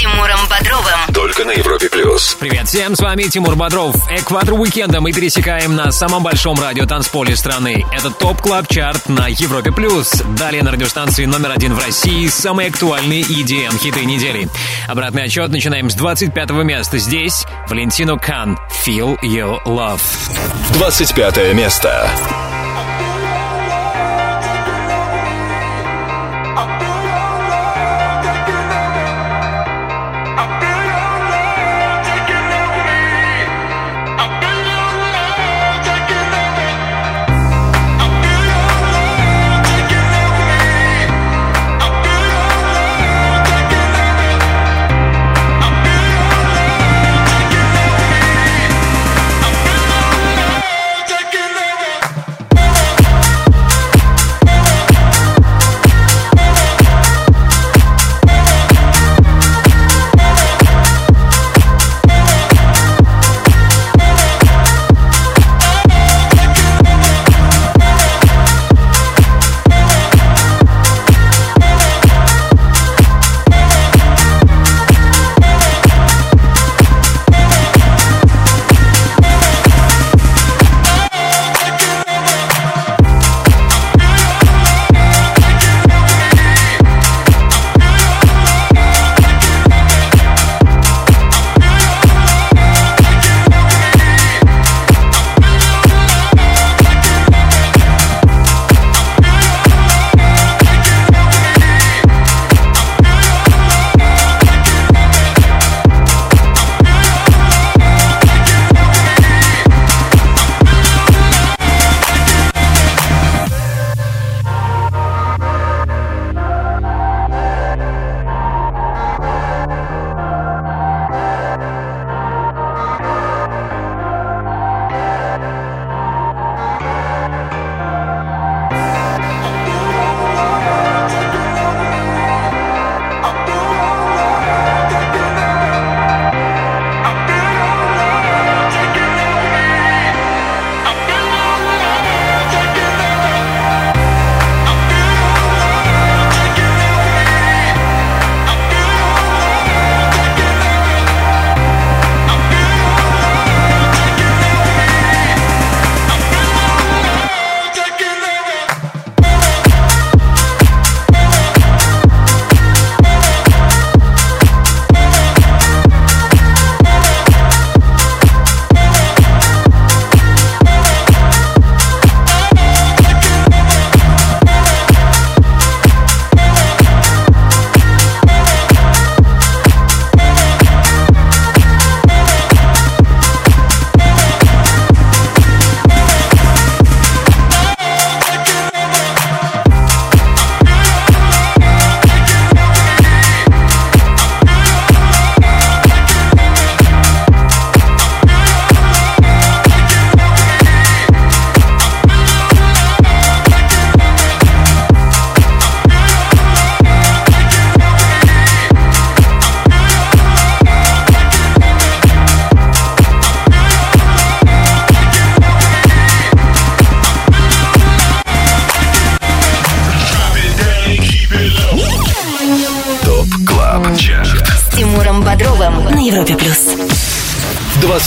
Тимуром Бодровым. Только на Европе плюс. Привет всем, с вами Тимур Бодров. Экватор уикенда мы пересекаем на самом большом радио танцполе страны. Это Top Club Chart на Европе плюс. Далее на радиостанции номер один в России самые актуальные EDM хиты недели. Обратный отчет начинаем с 25 места. Здесь Валентино Кан Feel Your Love. 25 место.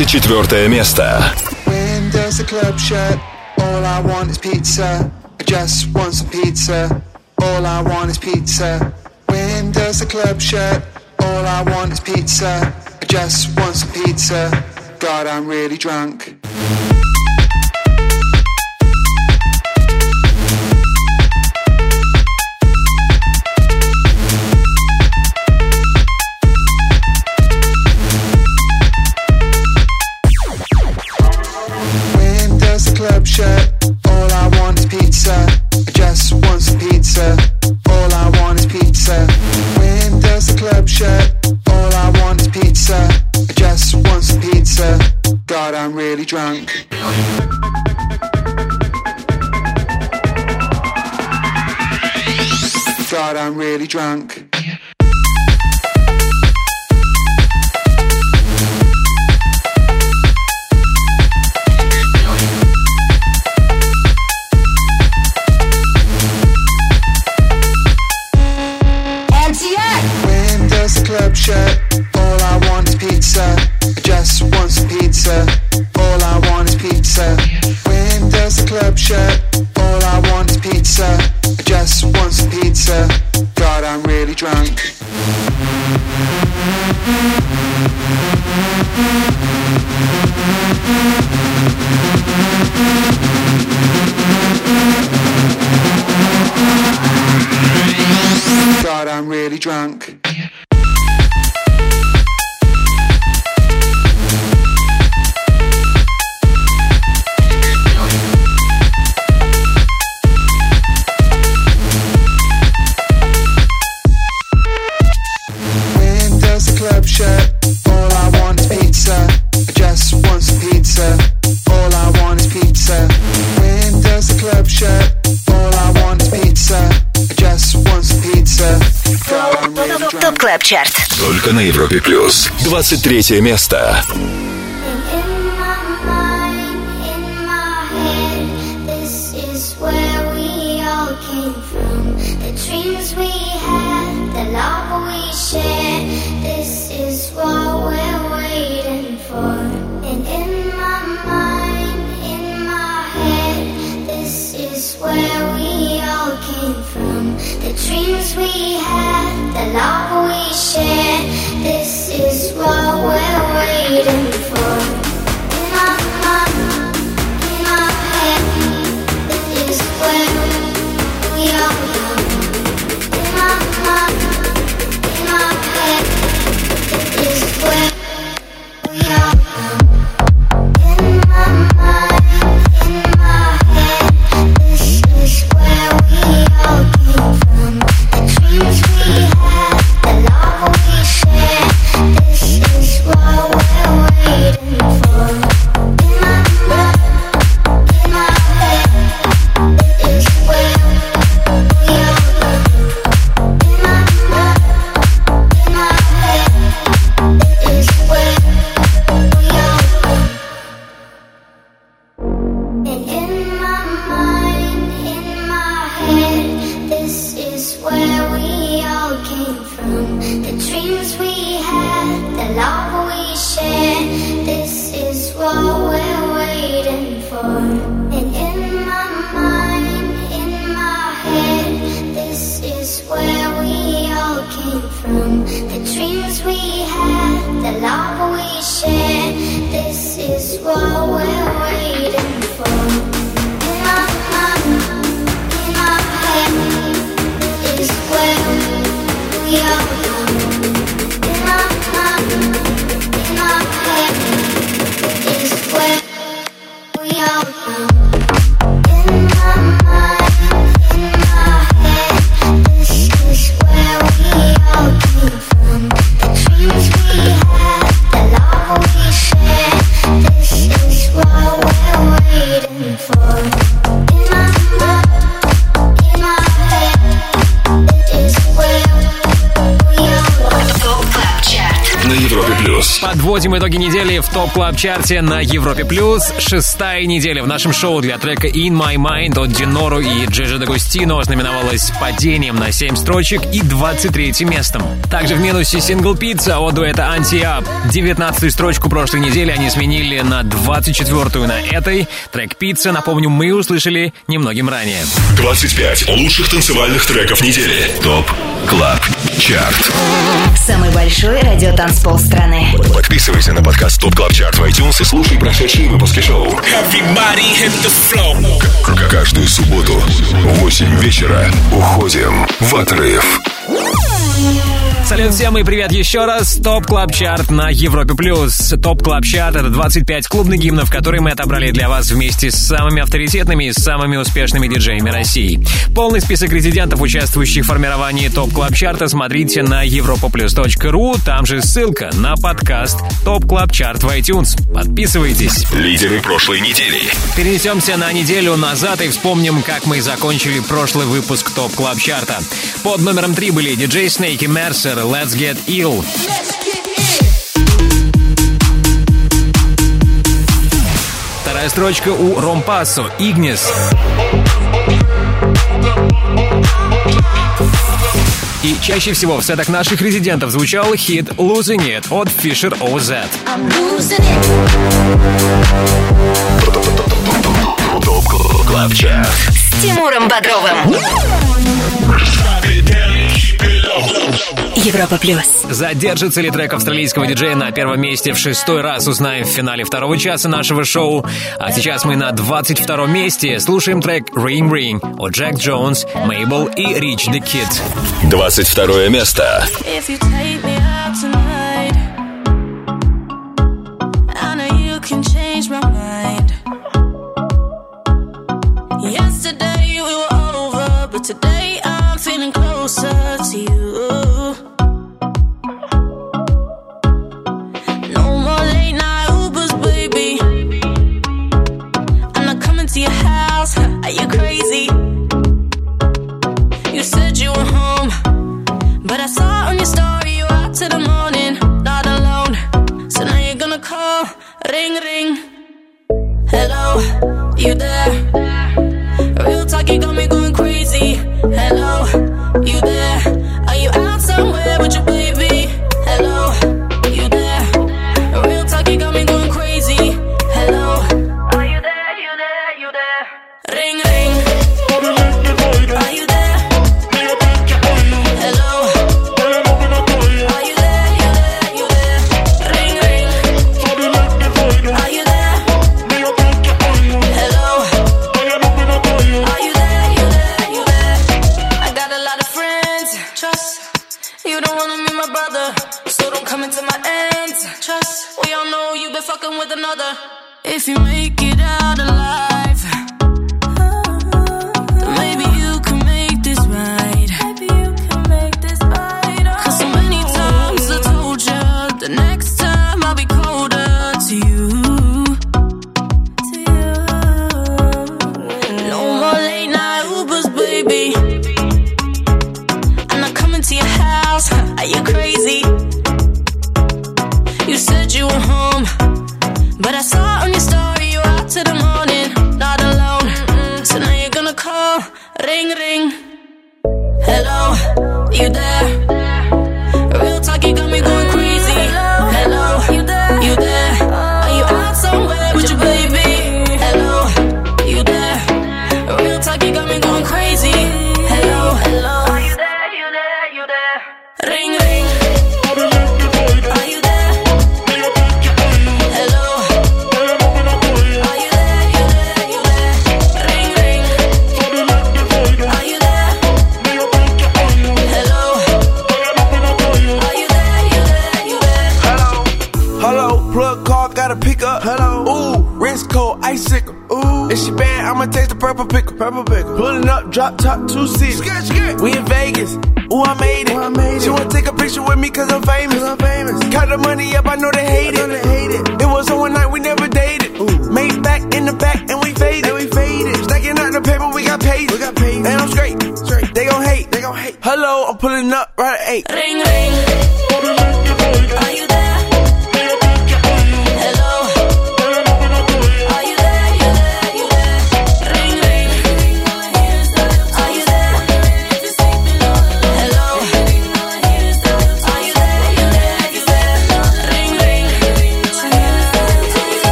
24 место. All I want is pizza. I just want some pizza. All I want is pizza. When does the club shut? All I want is pizza. I just want some pizza. God, I'm really drunk. drunk. drunk. pizza. All I want is pizza. When does the club shut? All I want is pizza. I just want some pizza. Топ Клаб Чарт. Только на Европе Плюс. 23 место. moje drogi, nie клаб-чарте на Европе+. плюс. Шестая неделя в нашем шоу для трека «In My Mind» от Динору и Джиджи Дагустино знаменовалась падением на 7 строчек и 23 местом. Также в минусе сингл «Пицца» от дуэта «Антиап». 19 строчку прошлой недели они сменили на 24-ю на этой. Трек «Пицца», напомню, мы услышали немногим ранее. 25 лучших танцевальных треков недели. ТОП CLUB CHART Самый большой радиотанцпол страны. Подписывайся на подкаст TOP CLUB CHART в iTunes и слушай прошедшие выпуски шоу. Каждую субботу в 8 вечера уходим в отрыв. Салют всем и привет еще раз. Top Club Chart на Европе Плюс. Top Club Chart — это 25 клубных гимнов, которые мы отобрали для вас вместе с самыми авторитетными и самыми успешными диджеями России. Полный список резидентов, участвующих в формировании Top Club Chart а, смотрите на europaplus.ru. Там же ссылка на подкаст Top Club Chart в iTunes. Подписывайтесь. Лидеры прошлой недели. Перенесемся на неделю назад и вспомним, как мы закончили прошлый выпуск Top Club Chart а. Под номером 3 были DJ Snake и Mercer, Let's Get Ill. Вторая строчка у Ромпасо, Игнис. И чаще всего в сетах наших резидентов звучал хит «Losing It» от Fisher OZ. С Тимуром Бодровым. Европа плюс. Задержится ли трек австралийского диджея на первом месте в шестой раз, узнаем в финале второго часа нашего шоу. А сейчас мы на 22 месте слушаем трек Ring Ring от Джек Джонс, Мейбл и Рич Д Кид. 22 место. If you take me out.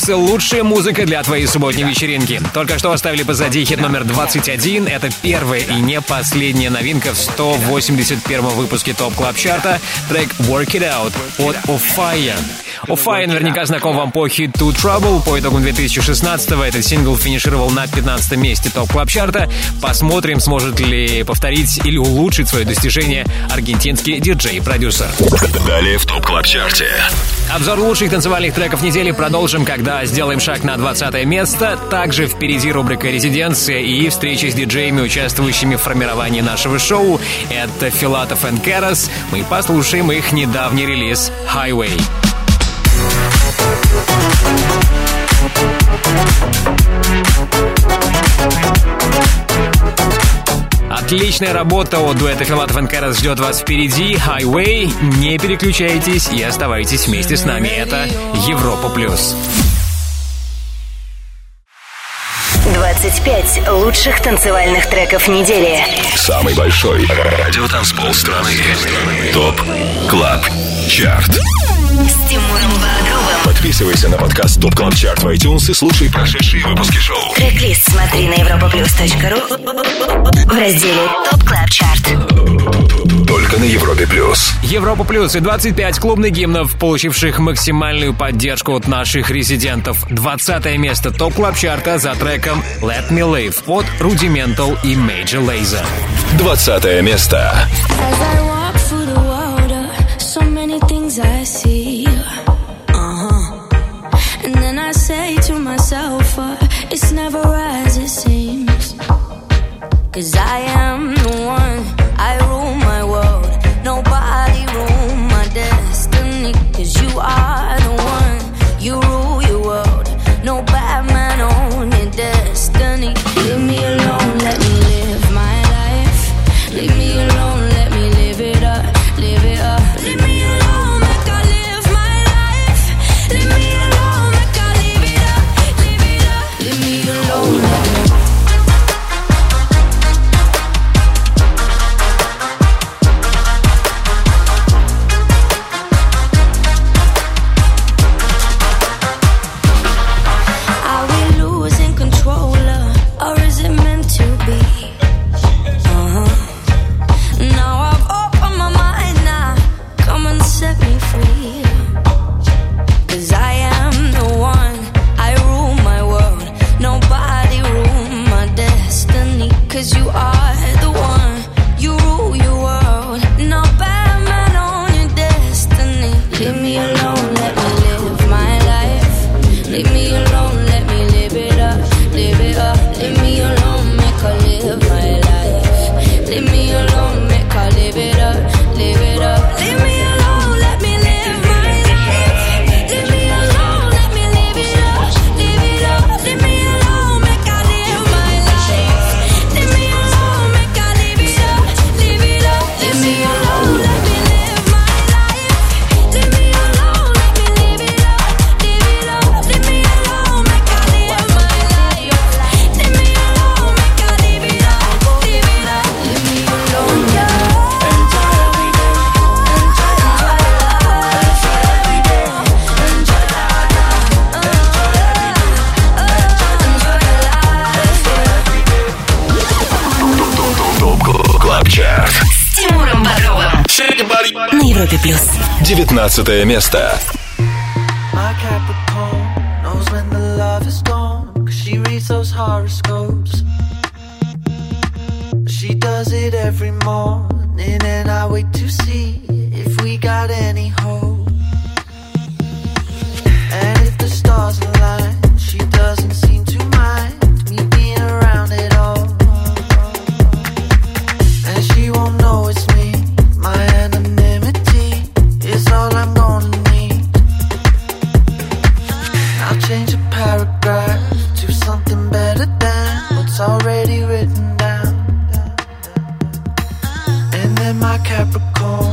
Европа Плюс – лучшая музыка для твоей субботней вечеринки. Только что оставили позади хит номер 21. Это первая и не последняя новинка в 181 выпуске Top Club Chart а. Трек «Work It Out» от Offaiah. Offaiah наверняка знаком вам по хиту Trouble. По итогам 2016-го этот сингл финишировал на 15 месте Top Club Chart а. Посмотрим, сможет ли повторить или улучшить свое достижение аргентинский диджей-продюсер. Далее в Top Club Chart е. Обзор лучших танцевальных треков недели продолжим, когда сделаем шаг на 20 место. Также впереди рубрика «Резиденция» и встречи с диджеями, участвующими в формировании нашего шоу. Это Филатов и Карас. Мы послушаем их недавний релиз «Highway». Отличная работа от дуэта Филатов и ждет вас впереди. Highway. Не переключайтесь и оставайтесь вместе с нами. Это Европа Плюс. 25 лучших танцевальных треков недели. Самый большой радиотанцпол страны. Top Club Chart. С Тимуром. Подписывайся на подкаст Top Club Chart в iTunes и слушай прошедшие выпуски шоу. Трек-лист смотри на europaplus.ru в разделе ТОП КЛАБ ЧАРТ. Только на Европе плюс. Европа Плюс и 25 клубных гимнов, получивших максимальную поддержку от наших резидентов. 20 место топ клаб чарта за треком Let Me Live от Rudimental и Major Lazer. 20 место. 19 место. something better than what's already written down. And then my Capricorn.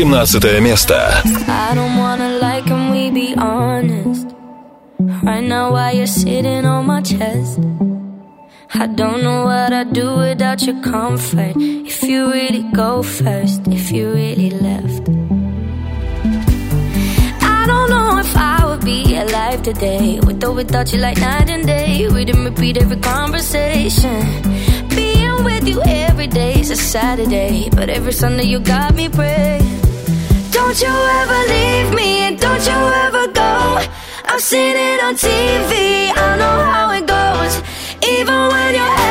18 место. I don't wanna like and we be honest. Right now while you're sitting on my chest. I don't know what I'd do without your comfort. If you really go first, if you really left. I don't know if I would be alive today. With or without you, like night and day. We didn't repeat every conversation with you every day's a Saturday, but every Sunday you got me praying. Don't you ever leave me and don't you ever go. I've seen it on TV, I know how it goes. Even when you're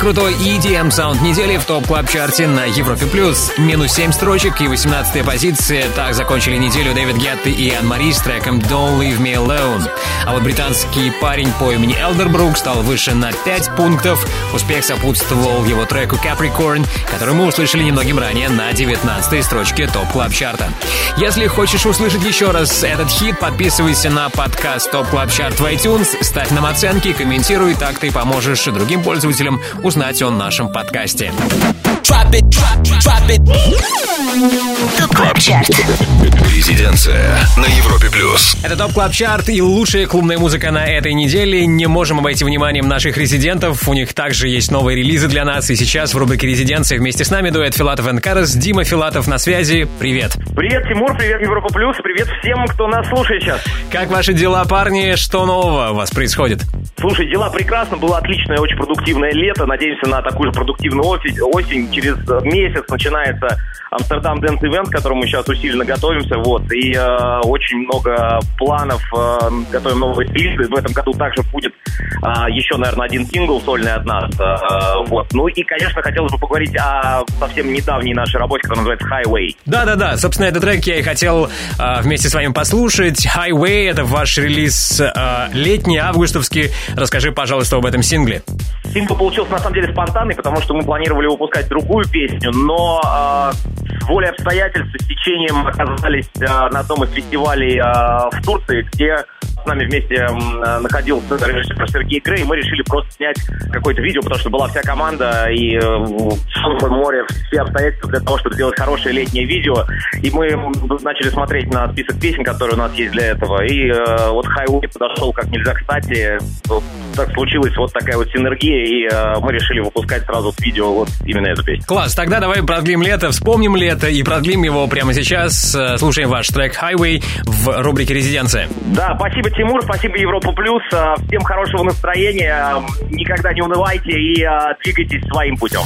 крутой EDM sound недели в Top Club Chart е на Европе плюс. Минус 7 строчек и 18 позиция. Так закончили неделю David Guetta и Anne-Marie с треком Don't Leave Me Alone. А вот британский парень по имени Elderbrook стал выше на 5 пунктов. Успех сопутствовал его треку Capricorn, который мы услышали немногим ранее на 19 строчке Top Club Chart а. Если хочешь услышать еще раз этот хит, подписывайся на подкаст Top Club Chart в iTunes, ставь нам оценки, комментируй, так ты поможешь другим пользователям узнать о нашем подкасте. Резиденция на Европе плюс. Это Top Club Chart и лучшая клубная музыка на этой неделе. Не можем обойти вниманием наших резидентов. У них также есть новые релизы для нас. И сейчас в рубрике «Резиденция» вместе с нами дуэт Филатов и Карас. Дима Филатов на связи. Привет. Привет, Тимур, привет, Европа Плюс, привет всем, кто нас слушает сейчас. Как ваши дела, парни? Что нового у вас происходит? Слушай, дела прекрасно, было отличное, очень продуктивное лето. Надеемся на такую же продуктивную осень. осень. Через э, месяц начинается Amsterdam Dance Event, к которому мы сейчас усиленно готовимся. Вот. И э, очень много планов, э, готовим новые релизы. В этом году также будет э, еще, наверное, один сингл сольный от нас. Э, вот. Ну и, конечно, хотелось бы поговорить о совсем недавней нашей работе, которая называется Highway. Да-да-да, собственно, этот трек я и хотел э, вместе с вами послушать. Highway — это ваш релиз э, летний, августовский. Расскажи, пожалуйста, об этом сингле. Сингл получился на самом деле спонтанный, потому что мы планировали выпускать другую песню, но э, волей обстоятельств, с течением оказались э, на одном из фестивалей э, в Турции, где с нами вместе находился режиссер Сергей Грей, и мы решили просто снять какое-то видео, потому что была вся команда и э, море, все обстоятельства для того, чтобы сделать хорошее летнее видео. И мы начали смотреть на список песен, которые у нас есть для этого. И э, вот Highway подошел как нельзя кстати. Так случилась вот такая вот синергия, и э, мы решили выпускать сразу видео вот именно эту песню. Класс, тогда давай продлим лето, вспомним лето и продлим его прямо сейчас. Слушаем ваш трек Highway в рубрике «Резиденция». Да, спасибо, Тимур, спасибо, Европа Плюс. Э, Всем хорошего настроения, никогда не унывайте и э, двигайтесь своим путем.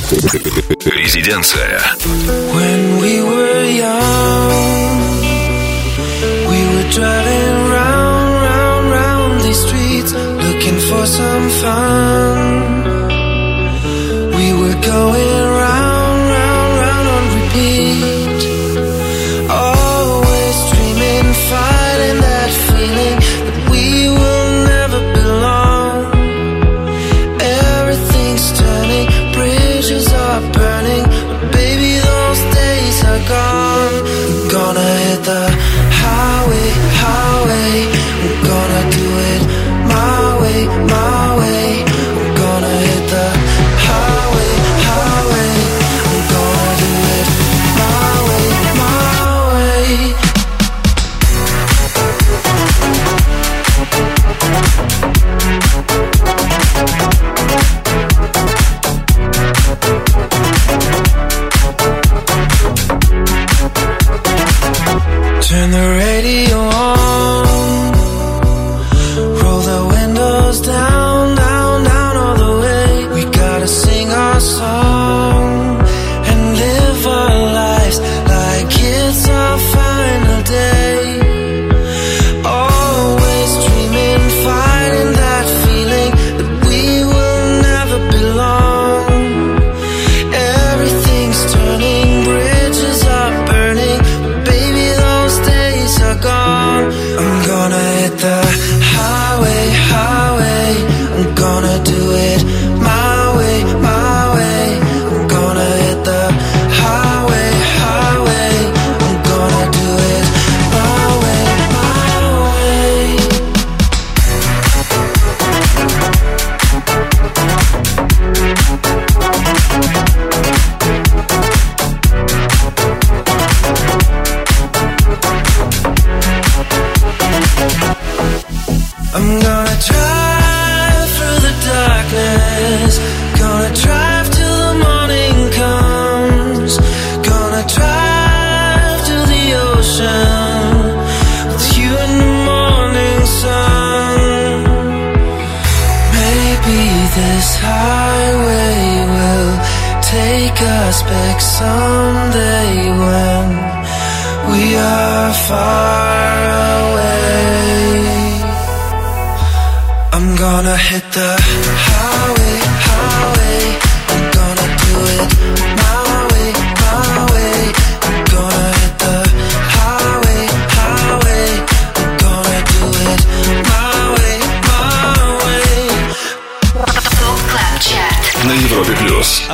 Резиденция. When we were young, we were driving round, round, round these streets looking for some fun. We were going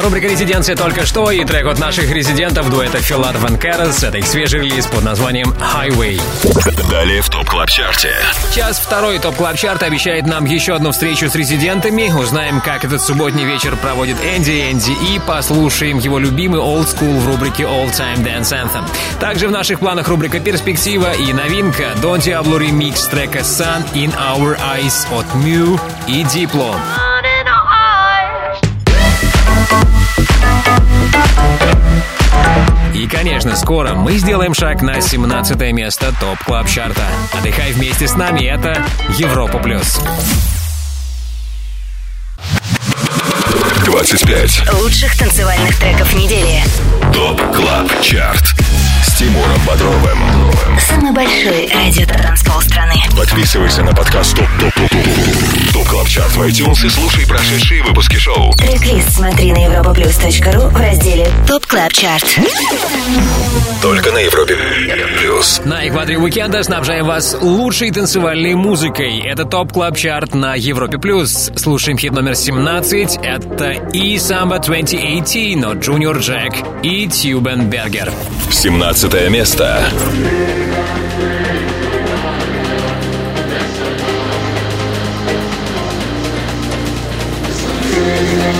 Рубрика «Резиденция» только что и трек от наших резидентов дуэта Филатов и Карас. Это их свежий релиз под названием «Highway». Далее в Top Club Chart е. Час второй Top Club Chart обещает нам еще одну встречу с резидентами. Узнаем, как этот субботний вечер проводит Энди Энди и послушаем его любимый Old School в рубрике All Time Dance Anthem. Также в наших планах рубрика «Перспектива» и новинка Don Diablo ремикс трека Sun in Our Eyes от MØ и Diplo. И, конечно, скоро мы сделаем шаг на 17 место Top Club Chart а. Отдыхай вместе с нами, это Европа Плюс. 25. Лучших танцевальных треков недели. Top Club Chart. Тимуром Бодровым. Самый большой радио страны. Подписывайся на подкаст TOP TOP TOP TOP TOP CLUB CHART в iTunes и слушай прошедшие выпуски шоу. трек смотри на europaplus.ru в разделе TOP CLUB CHART. Только на Европе Плюс. На экваторе уикенда снабжаем вас лучшей танцевальной музыкой. Это TOP CLUB CHART на Европе Плюс. Слушаем хит номер 17. Это E-Samba 2018 но Junior Jack и Tube & Berger. 17 четвертое место. Yeah.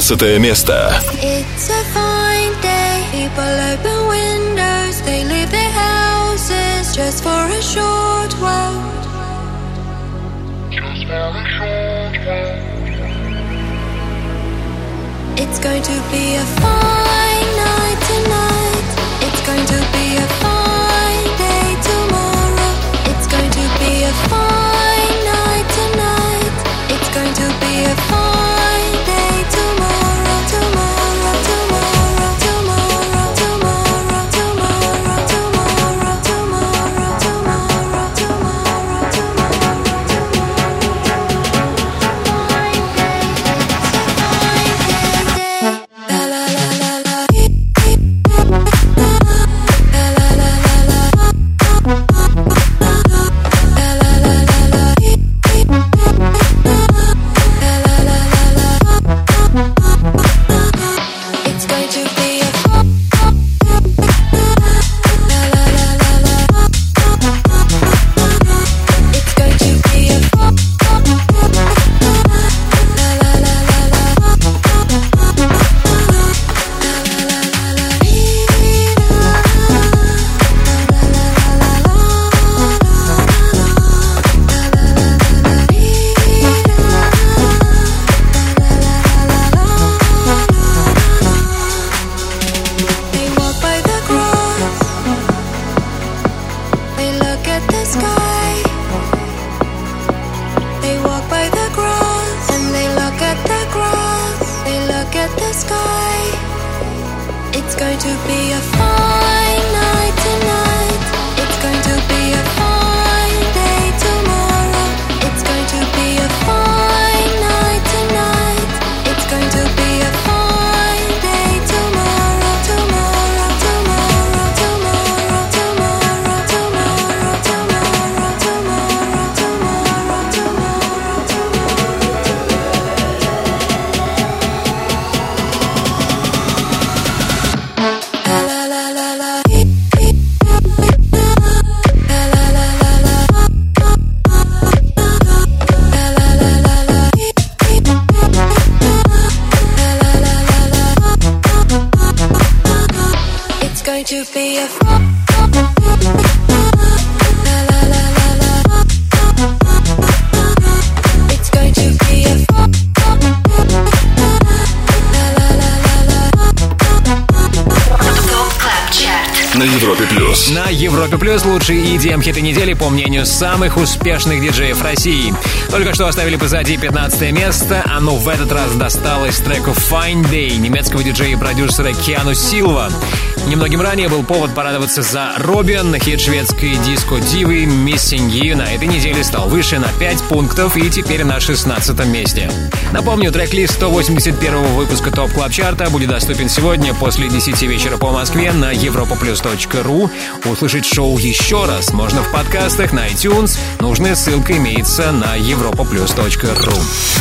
16 место. Мнению самых успешных диджеев России. Только что оставили позади 15 место, оно в этот раз досталось треку Fine Day немецкого диджея и продюсера Keanu Silva. Немногим ранее был повод порадоваться за Robyn, хит шведской диско-дивы Missing You на этой неделе стал выше на 5 пунктов и теперь на 16 месте. Напомню, трек-лист 181 выпуска Top Club Chart а будет доступен сегодня после 10 вечера по Москве на europaplus.ru. Услышать шоу еще раз можно в подкастах на iTunes. Нужная ссылка имеется на europaplus.ru.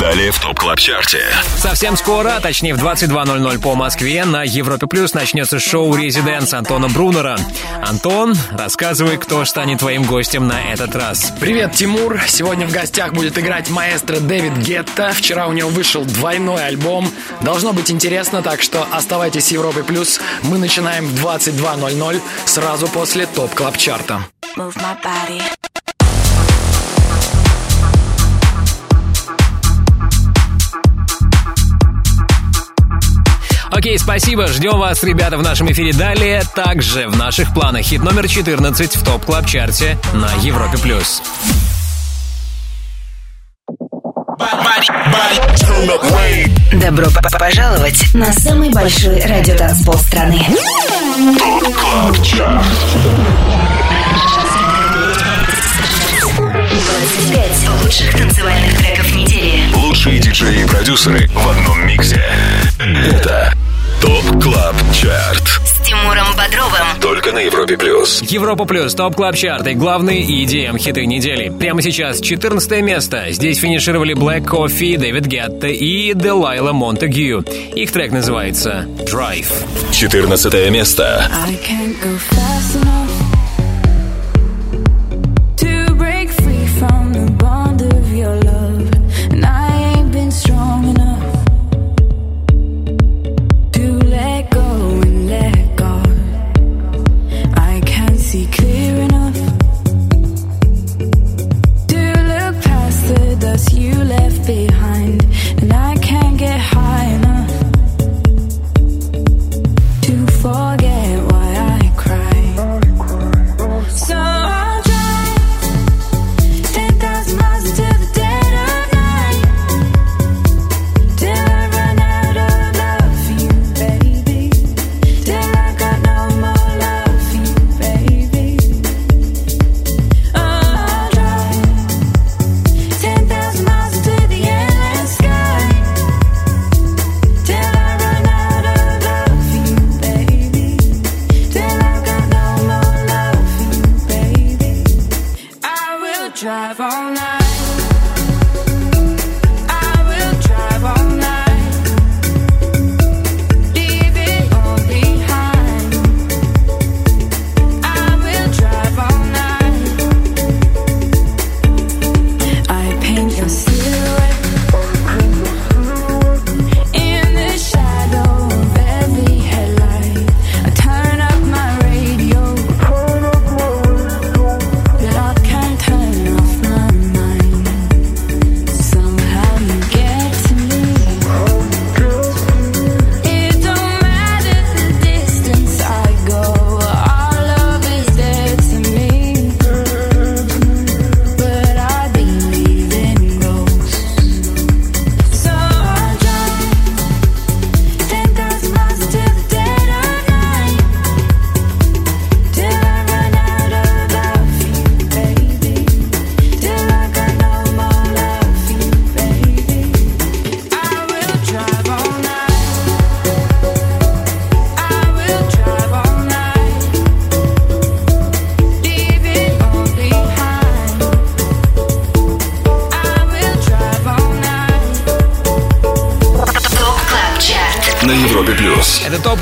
Далее в Top Club Chart е. Совсем скоро, а точнее в 22.00 по Москве, на Европе Плюс начнется шоу «Residance» Антона Брунера. Антон, рассказывай, кто станет твоим гостем на этот раз. Привет, Тимур! Сегодня в гостях будет играть маэстро Дэвид Гетта. Вчера у него вышел двойной альбом. Должно быть интересно, так что оставайтесь с Европой Плюс. Мы начинаем в 22.00 сразу после Top Club Chart а. Move my body. Окей, спасибо. Ждем вас, ребята, в нашем эфире далее. Также в наших планах хит номер 14 в топ клаб чарте на Европе плюс. Добро п- пожаловать на самый большой радиотанцпол страны. 25 лучших танцевальных треков недели. Лучшие диджеи и продюсеры в одном миксе. Это ТОП КЛАБ ЧАРТ. С Тимуром Бодровым. Только на Европе Плюс. Европа плюс, топ клаб чарты, главные EDM хиты недели. Прямо сейчас 14 место. Здесь финишировали Black Coffee, Дэвид Гетта и Делайла Монтегю. Их трек называется Drive. 14 место. I can't go fast enough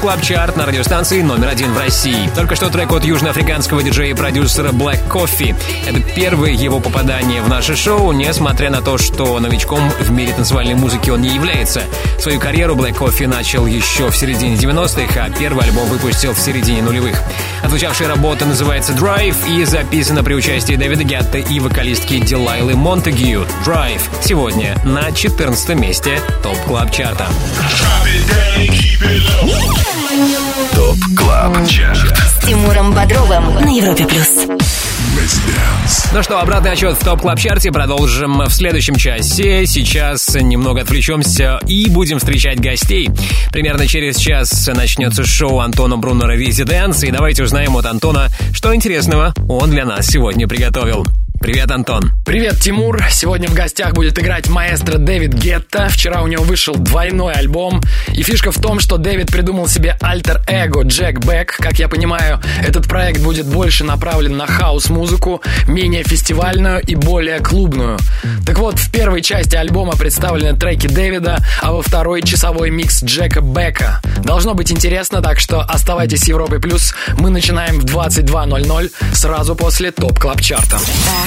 Club Chart на радиостанции номер один в России. Только что трек от южноафриканского диджея и продюсера Black Coffee. Это первое его попадание в наше шоу, несмотря на то, что новичком в мире танцевальной музыки он не является. Свою карьеру Black Coffee начал еще в середине 90-х, а первый альбом выпустил в середине нулевых. Отзвучавшая работа называется Drive и записана при участии Дэвида Гетта и вокалистки Дилайлы Монтегью. Drive сегодня на 14 месте Top Club Chart а. Top Club Chart. С Тимуром Бодровым на Европе плюс. Ну что, обратный отсчет в Top Club Chart е продолжим в следующем часе. Сейчас немного отвлечемся и будем встречать гостей. Примерно через час начнется шоу Антона Брунера «Residance», и давайте узнаем от Антона, что интересного он для нас сегодня приготовил. Привет, Антон. Привет, Тимур. Сегодня в гостях будет играть маэстро Дэвид Гетта. Вчера у него вышел двойной альбом. И фишка в том, что Дэвид придумал себе альтер-эго Jack Back. Как я понимаю, этот проект будет больше направлен на хаус-музыку, менее фестивальную и более клубную. Так вот, в первой части альбома представлены треки Дэвида, а во второй часовой микс Jack а Back а. Должно быть интересно, так что оставайтесь с Европой Плюс. Мы начинаем в 22.00 сразу после Top Club Chart а.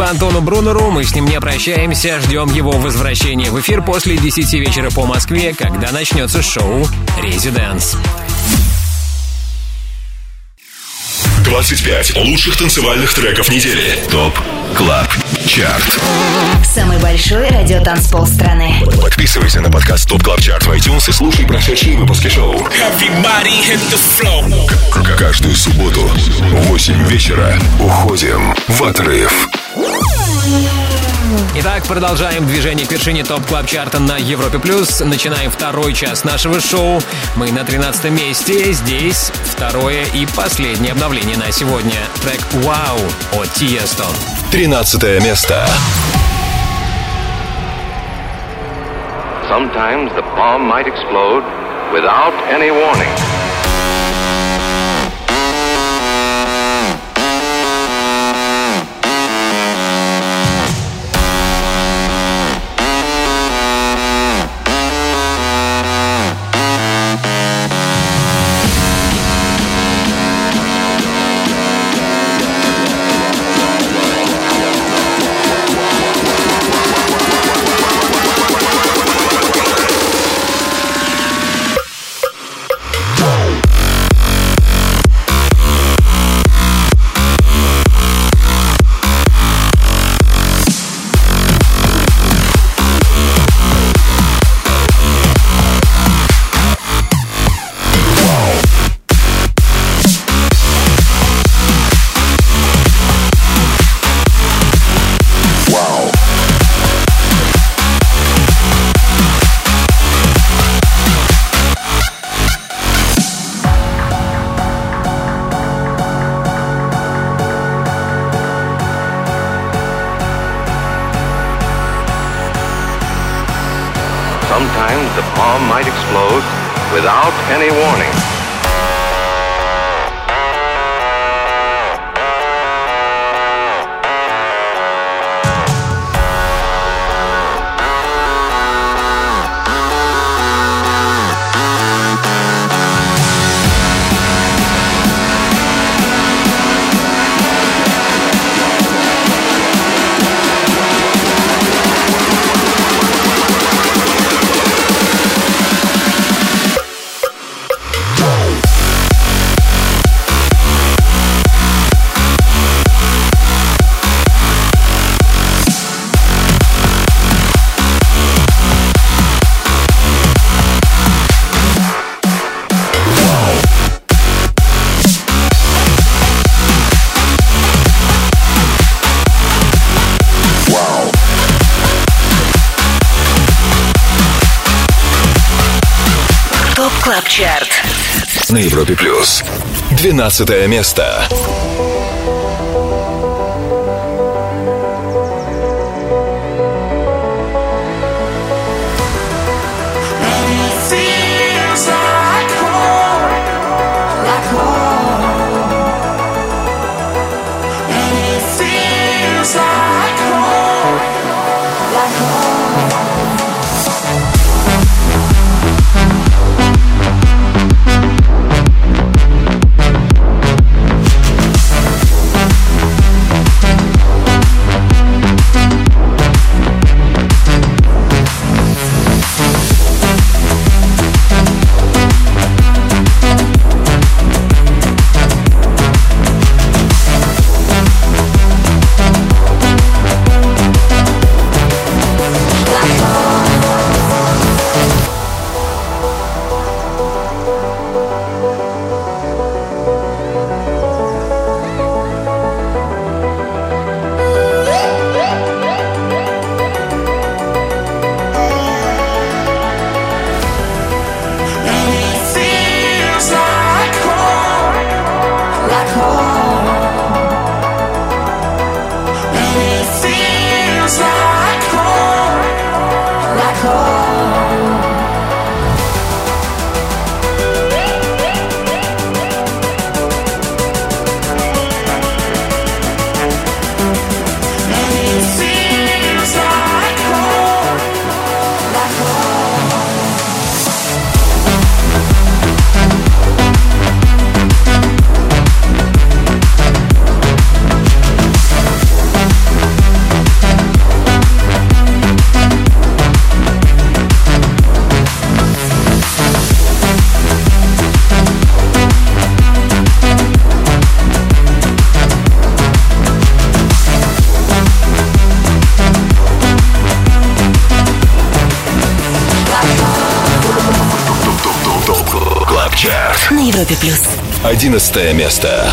Спасибо Антону Брунеру, мы с ним не прощаемся, ждем его возвращения в эфир после 10 вечера по Москве, когда начнется шоу «Residance». 25 лучших танцевальных треков недели. Top Club Chart. Самый большой радиотанцпол страны. Подписывайся на подкаст Top Club Chart в iTunes и слушай прошедшие выпуски шоу. Everybody hit the floor. К- Каждую субботу в 8 вечера уходим в отрыв. Итак, продолжаем движение к вершине топ клаб чарта на Европе плюс. Начинаем второй час нашего шоу. Мы на 13 месте. Здесь второе и последнее обновление на сегодня. Трек «Вау» от Тиесто. 13 место. Sometimes the bomb might explode without any warning. 12 место. 16 место.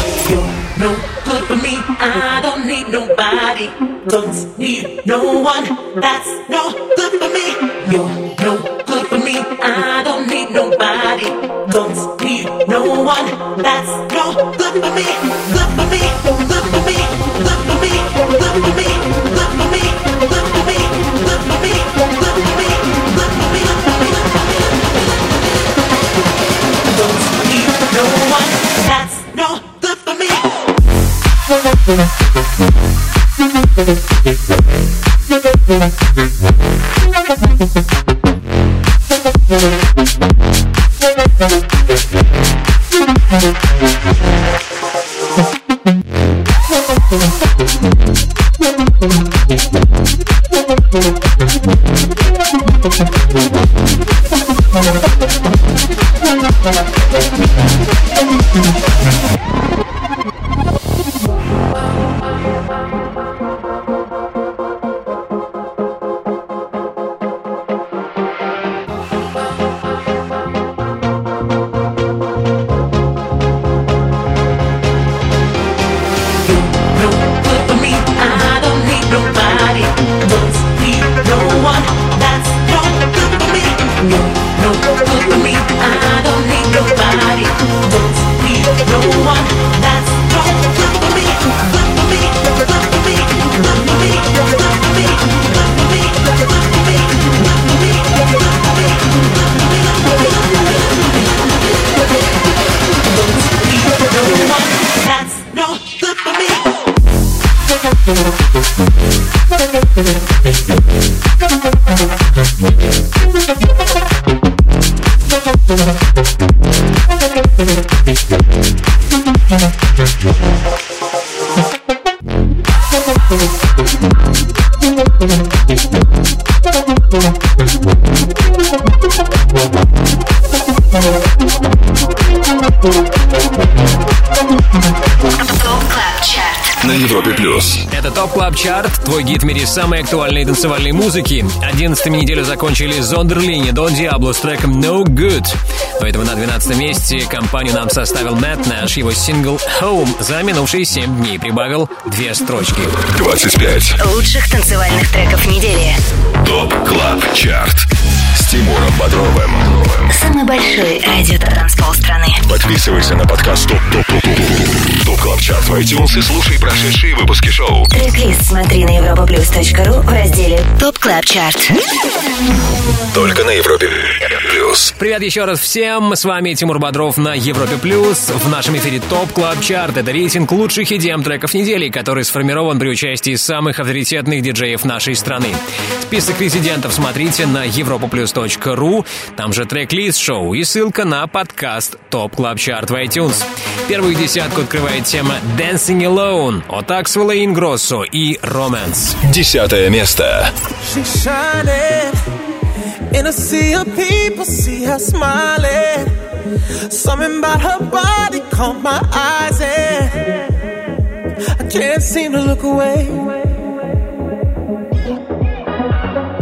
Chart, твой гид в мире самой актуальной танцевальной музыки. 11 неделю закончили Zonderling и Don Diablo с треком No Good. До этого на 12 месте компанию нам составил Мэтт Нэш. Его сингл Home за минувшие 7 дней прибавил две строчки. 25. Лучших танцевальных треков недели. Top Club Chart. С Тимуром Бодровым. Самый большой радиотанцпол страны. Подписывайся на подкаст Top Top Top Top Top Club Chart в iTunes и слушай прошедшие выпуски шоу. Трек-лист смотри на europaplus.ru в разделе Top Club Chart. Только на Европе плюс. Привет еще раз всем, с вами Тимур Бодров на Европе Плюс. В нашем эфире Top Club Chart. Это рейтинг лучших EDM треков недели, который сформирован при участии самых авторитетных диджеев нашей страны. Список резидентов смотрите на europaplus.ru, там же трек-лист шоу и ссылка на подкаст Top Club Chart в iTunes. Первую десятку открывает тема Dancing Alone от Аксвелла Ингроссо и Romance. Десятое место. In a sea of people, see her smiling. Something about her body caught my eyes, and I can't seem to look away.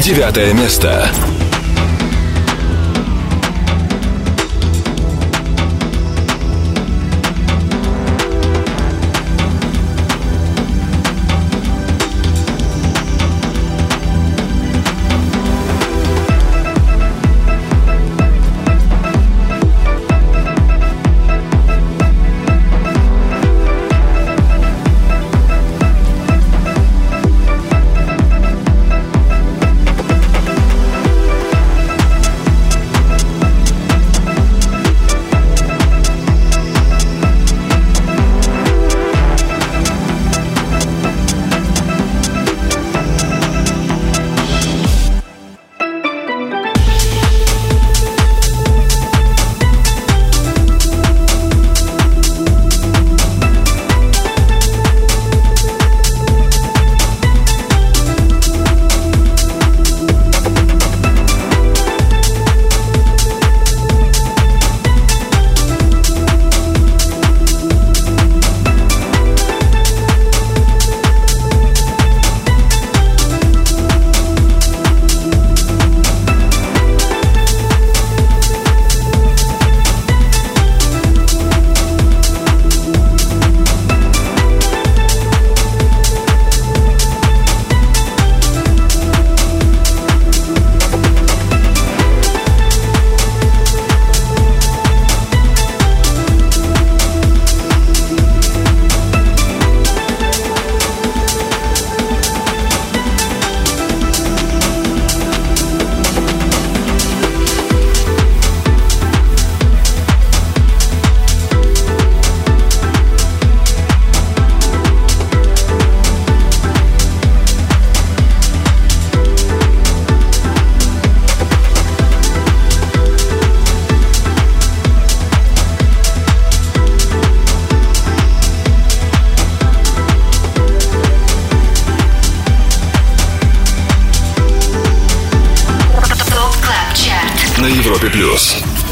Девятое место.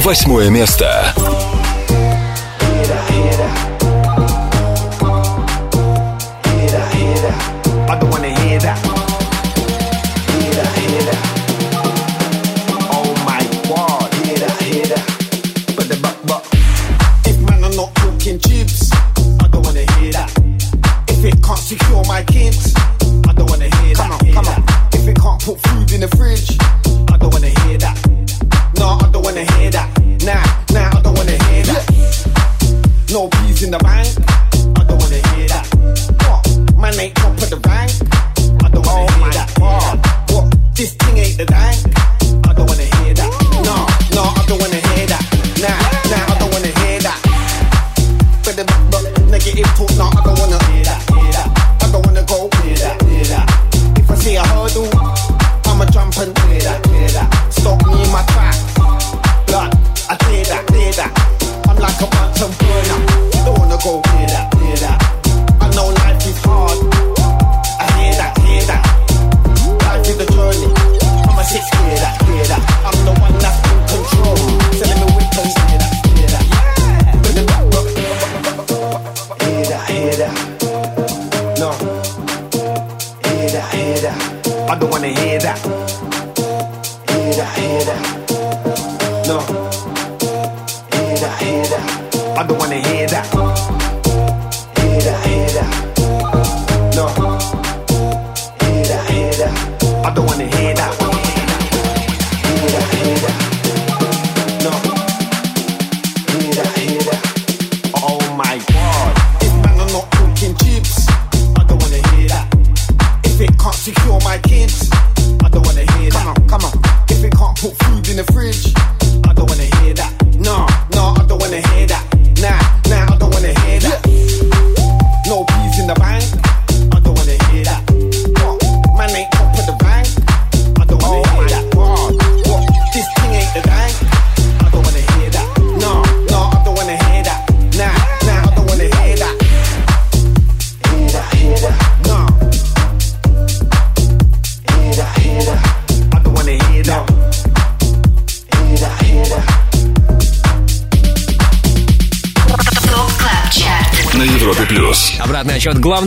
Восьмое место.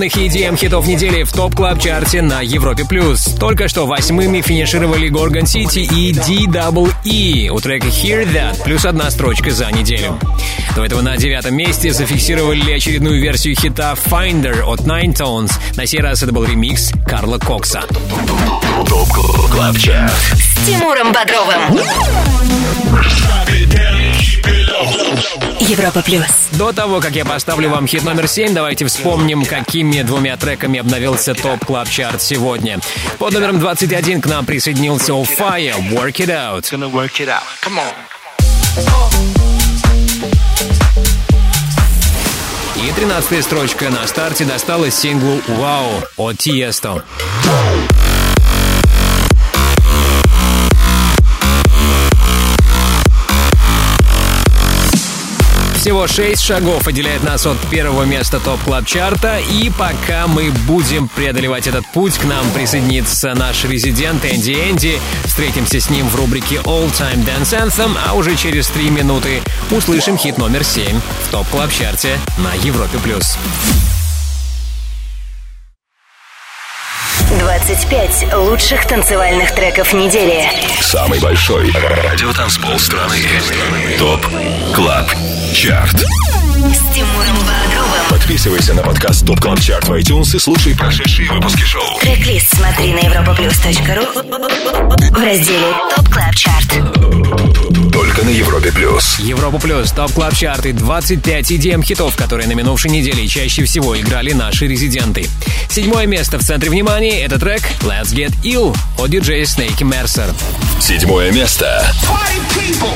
Главных EDM хитов недели в Top Club Chart е на Европе плюс. Только что восьмыми финишировали Gorgon City и DWE у трека Hear That, плюс одна строчка за неделю. До этого на девятом месте зафиксировали очередную версию хита Finder от Ninetoes. На сей раз это был ремикс Карла Кокса. Top Club Chart. С Тимуром Бодровым. Европа плюс. До того, как я поставлю вам хит номер 7, давайте вспомним, какими двумя треками обновился топ клаб чарт сегодня. Под номером 21 к нам присоединился Fire, Work It Out. work it out. Come on. И 13 строчка на старте досталась синглу «Wow» от Тиесто. Всего 6 шагов отделяет нас от первого места топ клаб чарта и пока мы будем преодолевать этот путь, к нам присоединится наш резидент Энди Энди. Встретимся с ним в рубрике All Time Dance Anthem, а уже через 3 минуты услышим хит номер 7 в топ клаб чарте на Европе+. плюс. 25 лучших танцевальных треков недели. Самый большой радиотанцпол страны. Top Club Chart. С Тимуром Бодровым. Подписывайся на подкаст Top Club Chart в iTunes и слушай прошедшие выпуски шоу. Трек-лист смотри на europaplus.ru в разделе Top Club Chart. Только на Европе Плюс. Европа Плюс, Top Club Chart ы 25 EDM хитов, которые на минувшей неделе чаще всего играли наши резиденты. Седьмое место в центре внимания — это трек Let's Get Ill от диджея Snake и Mercer. Седьмое место. Party people,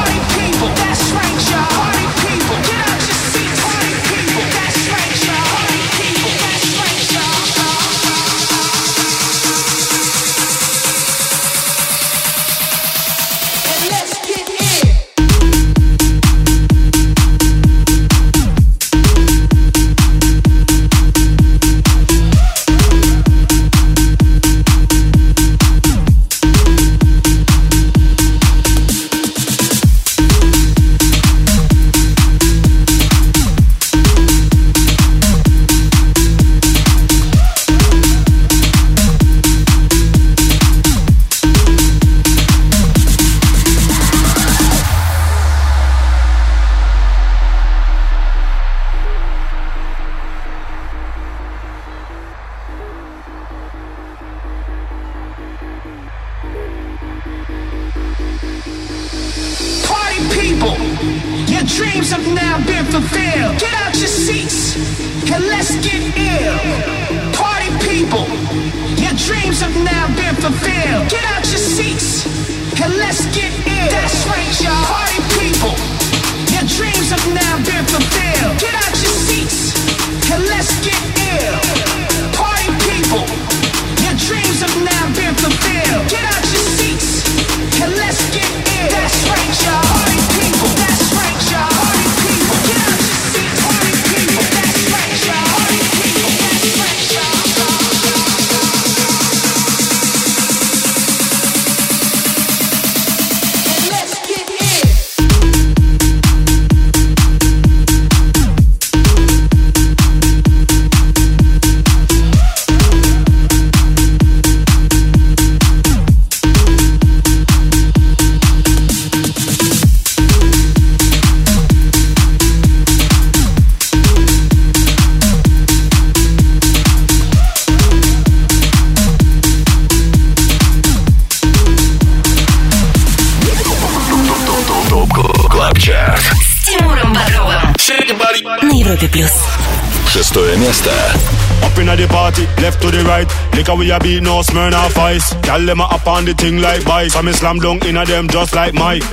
A beat, no Smirnoff Ice. Gyal them a up on the thing like bike. So me slam dunk inna them just like Mike.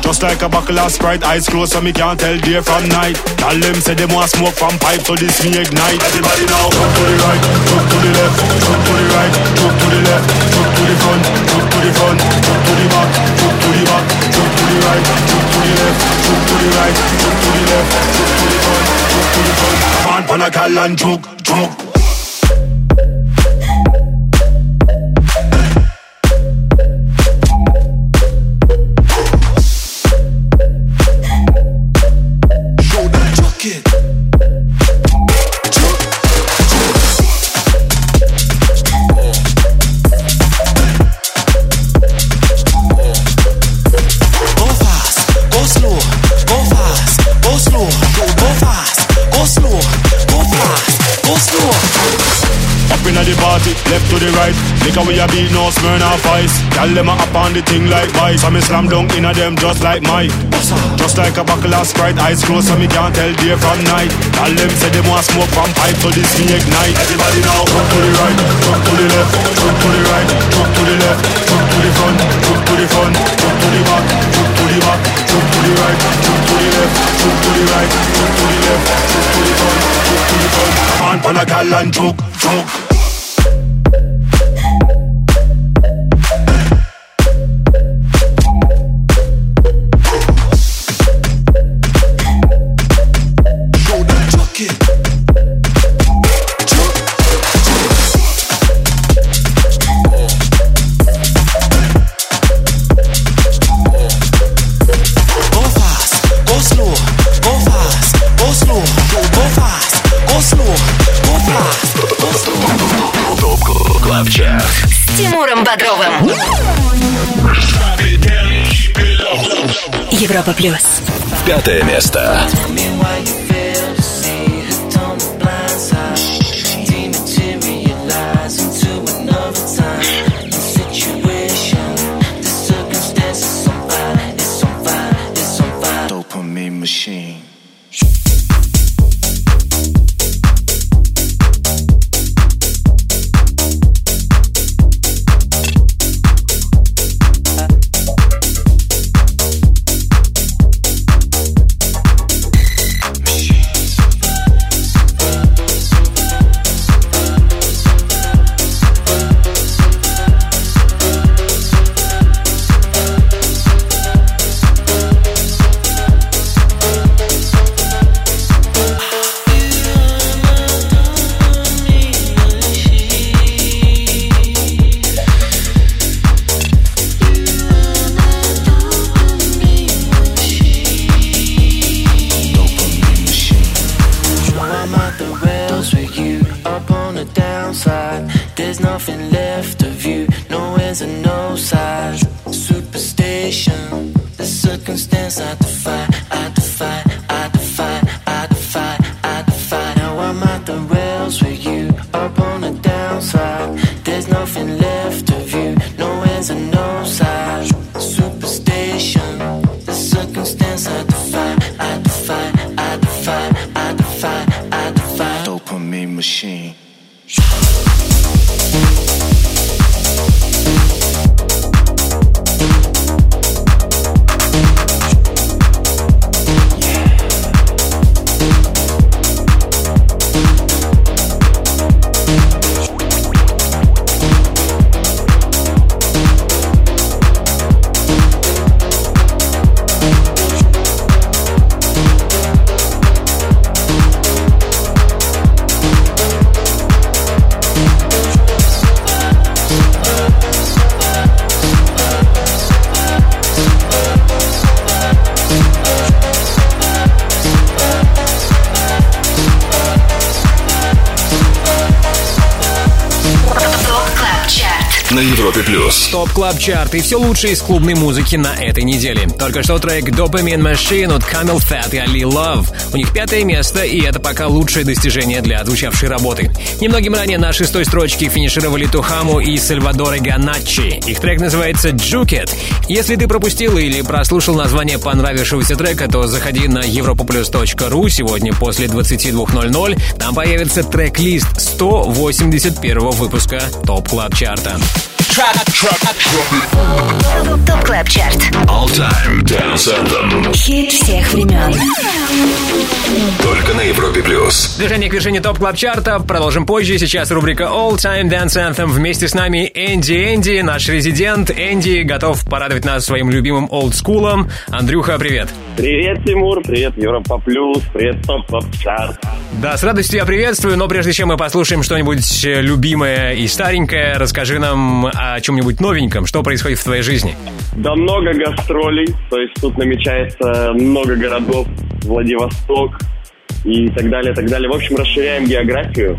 Just like a buckle of Sprite, eyes closed so me can't tell day from night. Gyal them say them want smoke from pipe, so this me ignite. Everybody now, jump to the right, jump to the left, jump to the right, jump to the left, jump to the front, jump to the front, jump to the back, jump to the back, jump to the right, jump to the left, jump to the right, jump to the left, jump to the front, jump to the front. On, pan a gal and juke, juke. Party, left to the right. Liquor we a beat, no Smirnoff Ice. Gyal them a up on the thing like vice. So me slam dunk inna them just like Mike. Just like a buckle of Sprite, eyes closed so me can't tell day from night. Gyal them say them want smoke from pipe, so this me ignite. Everybody now, jump to the right, jump to the left, jump to the right, jump to the left, jump to the front, jump to the front, jump to the back, jump to the back, jump to the right, jump to the left, jump to the right, jump to the left, jump to the front, jump to the front. On, pan a gal and juke, juke. Бодровым. Европа плюс. Пятое место. Club Chart и все лучшее из клубной музыки на этой неделе. Только что трек Dopamine Machine от CamelPhat и Ali Love. У них пятое место, и это пока лучшее достижение для отзвучавшей работы. Немногим ранее на шестой строчке финишировали Tujamo и Salvatore Ganacci. Их трек называется Juket. Если ты пропустил или прослушал название понравившегося трека, то заходи на europaplus.ru сегодня после 22.00. Там появится трек-лист 181 выпуска Top Club Chart а. Top Club Chart All Time Dance Anthem. Хит всех времен Только на Европе плюс. Движение к вершине Top Club Chart а продолжим позже. Сейчас рубрика All Time Dance Anthem. Вместе с нами Энди Энди, наш резидент. Энди готов порадовать нас своим любимым олдскулом. Андрюха, привет. Привет, Тимур, привет, Европа Плюс, привет, Top Club Chart. Да, с радостью я приветствую, но прежде чем мы послушаем что-нибудь э, любимое и старенькое, расскажи нам о чем-нибудь новеньком, что происходит в твоей жизни. Да много гастролей, то есть тут намечается много городов, Владивосток и так далее, так далее. В общем, расширяем географию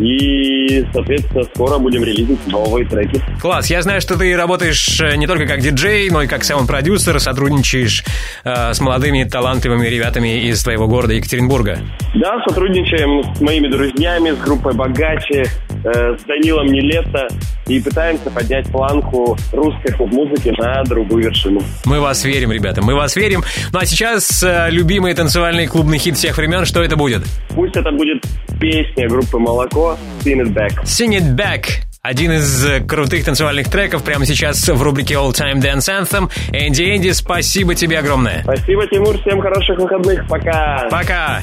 и, соответственно, скоро будем релизить новые треки. Класс, я знаю, что ты работаешь э, не только как диджей, но и как саунд-продюсер, сотрудничаешь э, с молодыми талантливыми ребятами из твоего города Екатеринбурга. Да, сотрудничаем с моими друзьями, с группой «Богаче», э, с Данилом Нелето и пытаемся поднять планку русской поп-музыки на другую вершину. Мы вас верим, ребята, мы вас верим. Ну а сейчас э, любимый танцевальный клубный хит всех времен, что это будет? Пусть это будет песня группы «Молоко» «Sing It Back». Sing It Back. Один из э, крутых танцевальных треков прямо сейчас в рубрике All Time Dance Anthem. Энди Энди, спасибо тебе огромное. Спасибо, Тимур, всем хороших выходных, пока! Пока!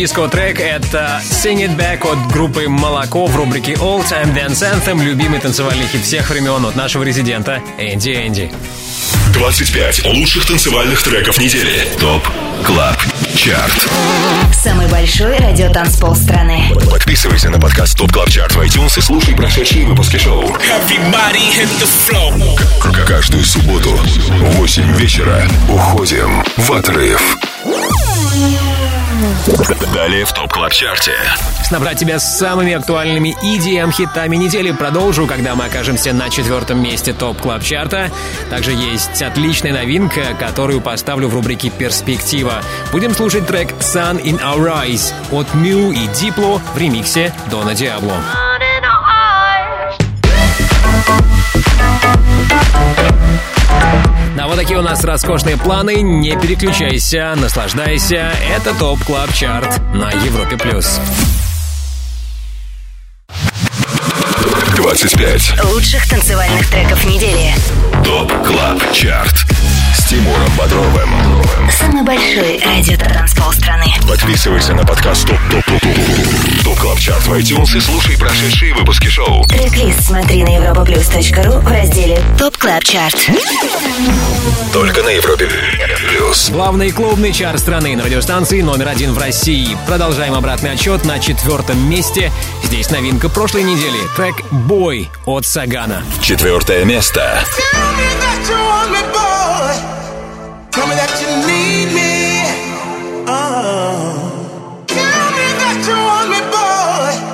Зажигательный диско-трек. Это Sing It Back от группы Moloko в рубрике All Time Dance Anthem. Любимый танцевальный хит всех времен от нашего резидента Энди Энди. 25 лучших танцевальных треков недели. Top Club Chart. Самый большой радиотанцпол страны Подписывайся на подкаст Top Club Chart в iTunes и слушай прошедшие выпуски шоу. Каждую субботу в 8 вечера уходим в отрыв. Далее в TOP Club Chart е. Снабжать тебя самыми актуальными EDM-хитами недели продолжу, когда мы окажемся на четвертом месте TOP Club Chart а. Также есть отличная новинка, которую поставлю в рубрике «Перспектива». Будем слушать трек «Sun in Our Eyes» от MØ и Diplo в ремиксе Дона Диабло. А вот такие у нас роскошные планы. Не переключайся, наслаждайся. Это TOP Club Chart на Европе+. плюс. 25. Лучших танцевальных треков недели. TOP Club Chart. Тимуром Бодровым. Самый большой радио-танцпол страны. Подписывайся на подкаст TOP TOP TOP TOP TOP Club Chart в iTunes и слушай прошедшие выпуски шоу. Трек-лист смотри на europaplus.ru в разделе ТОП Клаб Чарт. Только на Европе Плюс. Главный клубный чарт страны на радиостанции номер один в России. Продолжаем обратный отчет на четвертом месте. Здесь новинка прошлой недели. Трек «Бой» от Сагана. Четвертое место. Tell me that you need me. Oh. Tell me that you want me, boy.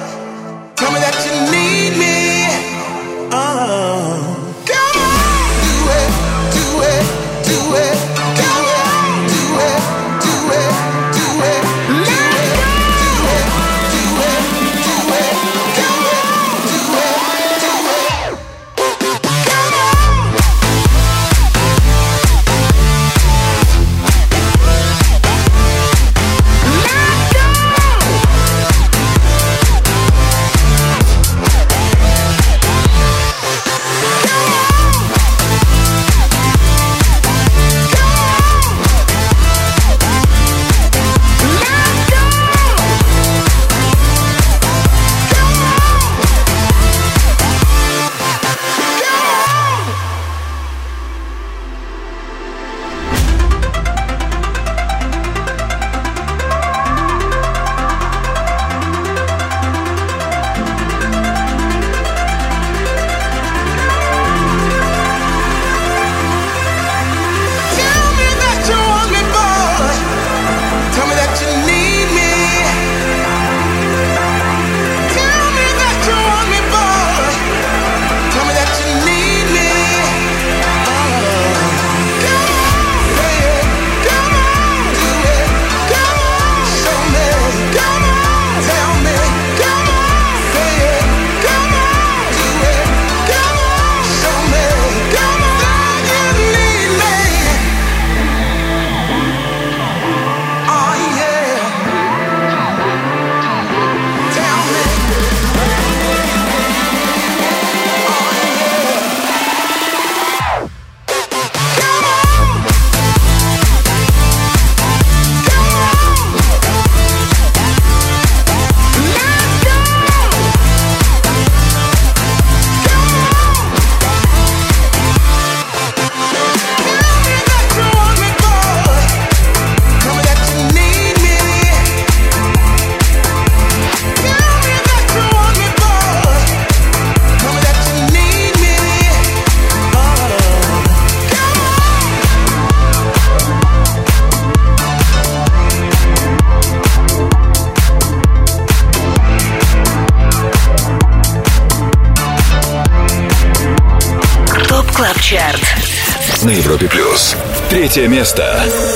Третье место.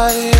Body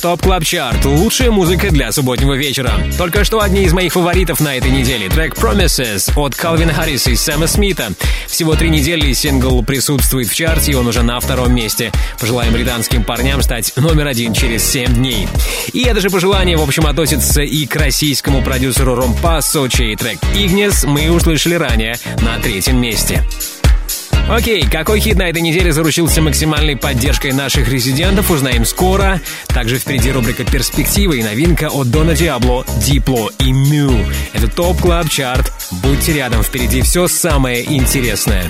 топ клаб чарт, лучшая музыка для субботнего вечера. Только что одни из моих фаворитов на этой неделе. Трек Promises от Калвина Харриса и Сэма Смита. Всего три недели сингл присутствует в чарте, и он уже на втором месте. Пожелаем британским парням стать номер один через 7 дней. И это же пожелание, в общем, относится и к российскому продюсеру Ромпассо, чей трек Игнес мы услышали ранее на третьем месте. Окей, какой хит на этой неделе заручился максимальной поддержкой наших резидентов, узнаем скоро. Также впереди рубрика «Перспективы» и новинка от Дона Диабло, Diplo и MØ. Это TOP Club Chart. Будьте рядом, впереди все самое интересное.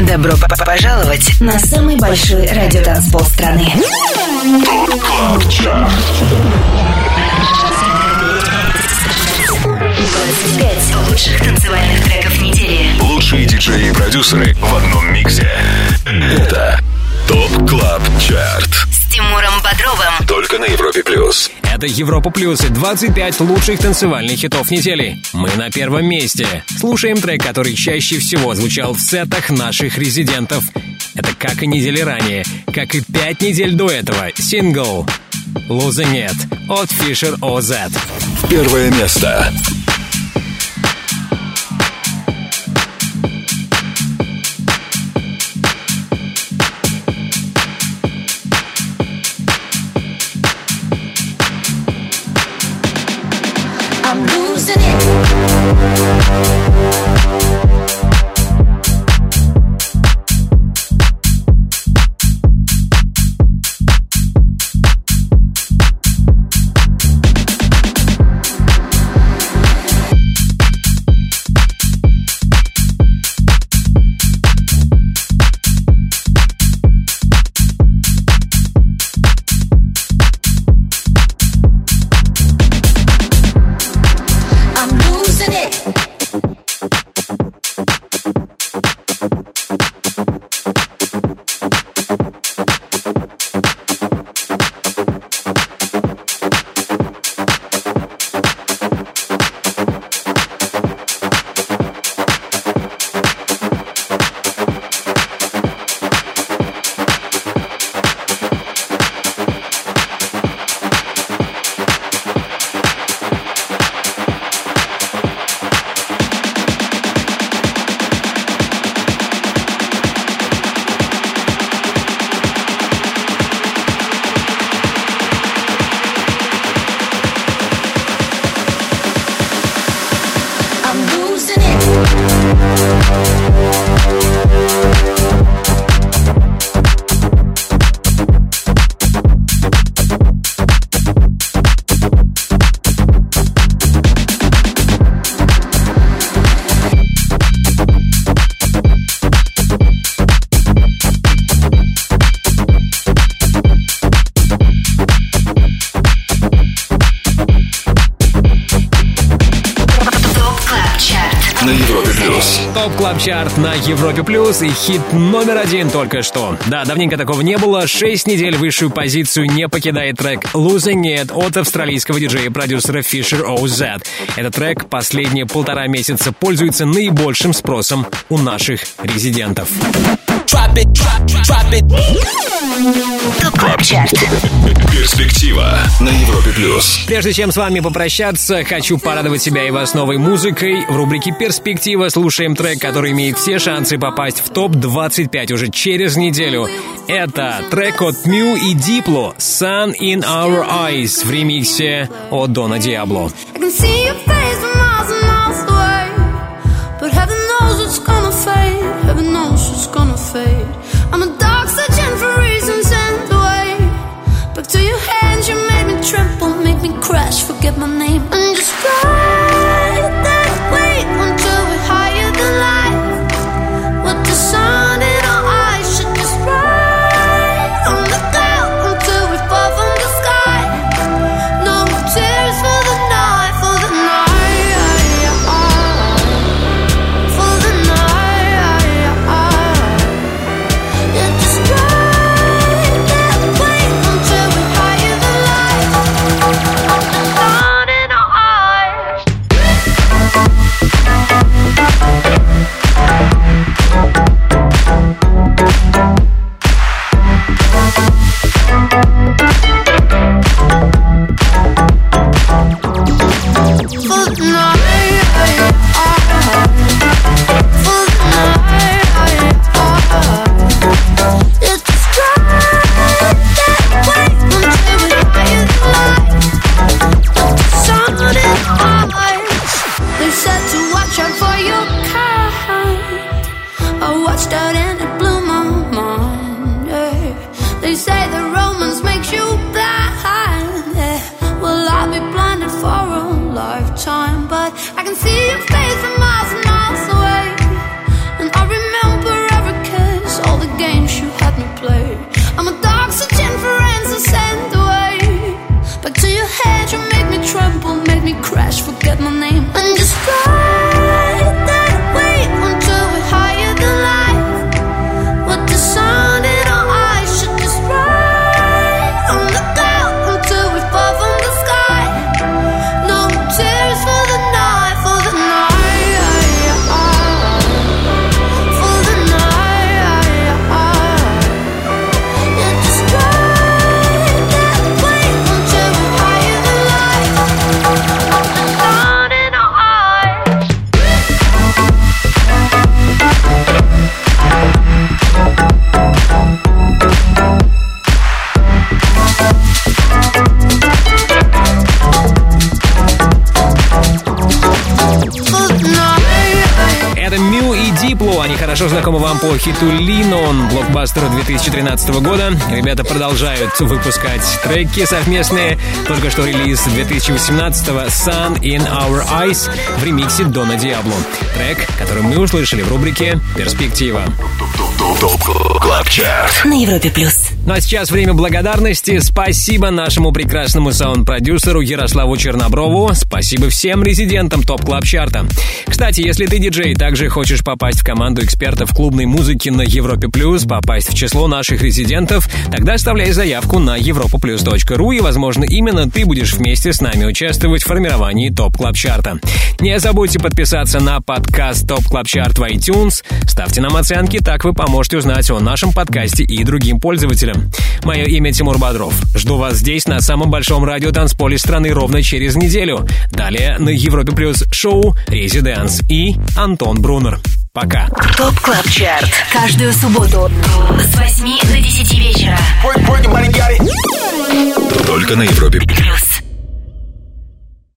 Добро пожаловать на самый большой радиотанцпол страны. Club Chart. 25 лучших танцевальных треков недели. Лучшие диджеи и продюсеры в одном миксе. Это TOP Club Chart. С Тимуром Бодровым. Только на Европе плюс. Это Европа Плюс и 25 лучших танцевальных хитов недели. Мы на первом месте. Слушаем трек, который чаще всего звучал в сетах наших резидентов. Это как и недели ранее, как и пять недель до этого. Сингл «Losing It» от Fisher OZ. Первое место. ТОП Европе Плюс и хит номер один только что. Да, давненько такого не было. Шесть недель высшую позицию не покидает трек «Losing It» от австралийского диджея и продюсера Fisher OZ. Этот трек последние полтора месяца пользуется наибольшим спросом у наших резидентов. Drop it, drop, drop it. Club Chart. Перспектива на Европе плюс. Прежде чем с вами попрощаться, хочу порадовать себя и вас новой музыкой. В рубрике «Перспектива» слушаем трек, который имеет все шансы попасть в TOP-25 уже через неделю. Это трек от Мю и Дипло «Sun in Our Eyes» в ремиксе от Дона Диабло. I can see your хиту Lean On, блокбастеру 2013 года. Ребята продолжают выпускать треки совместные. Только что релиз 2018-го Sun in Our Eyes в ремиксе Дона Диабло. Трек, который мы услышали в рубрике «Перспектива». На Европе Плюс. Ну а сейчас время благодарности. Спасибо нашему прекрасному саунд-продюсеру Ярославу Черноброву. Спасибо всем резидентам TOP Club Chart а. Кстати, если ты диджей, также хочешь попасть в команду экспертов клубной музыки на Европе Плюс, попасть число наших резидентов, тогда оставляй заявку на europaplus.ru и, возможно, именно ты будешь вместе с нами участвовать в формировании TOP Club Chart а. Не забудьте подписаться на подкаст TOP Club Chart в iTunes. Ставьте нам оценки, так вы поможете узнать о нашем подкасте и другим пользователям. Мое имя Тимур Бодров. Жду вас здесь, на самом большом радио танцполе страны ровно через неделю. Далее на Европе Плюс шоу «ResiDANCE» и Антон Брунер. Пока. TOP Club Chart. Каждую субботу с 8 до 10 вечера. Только на Европе плюс.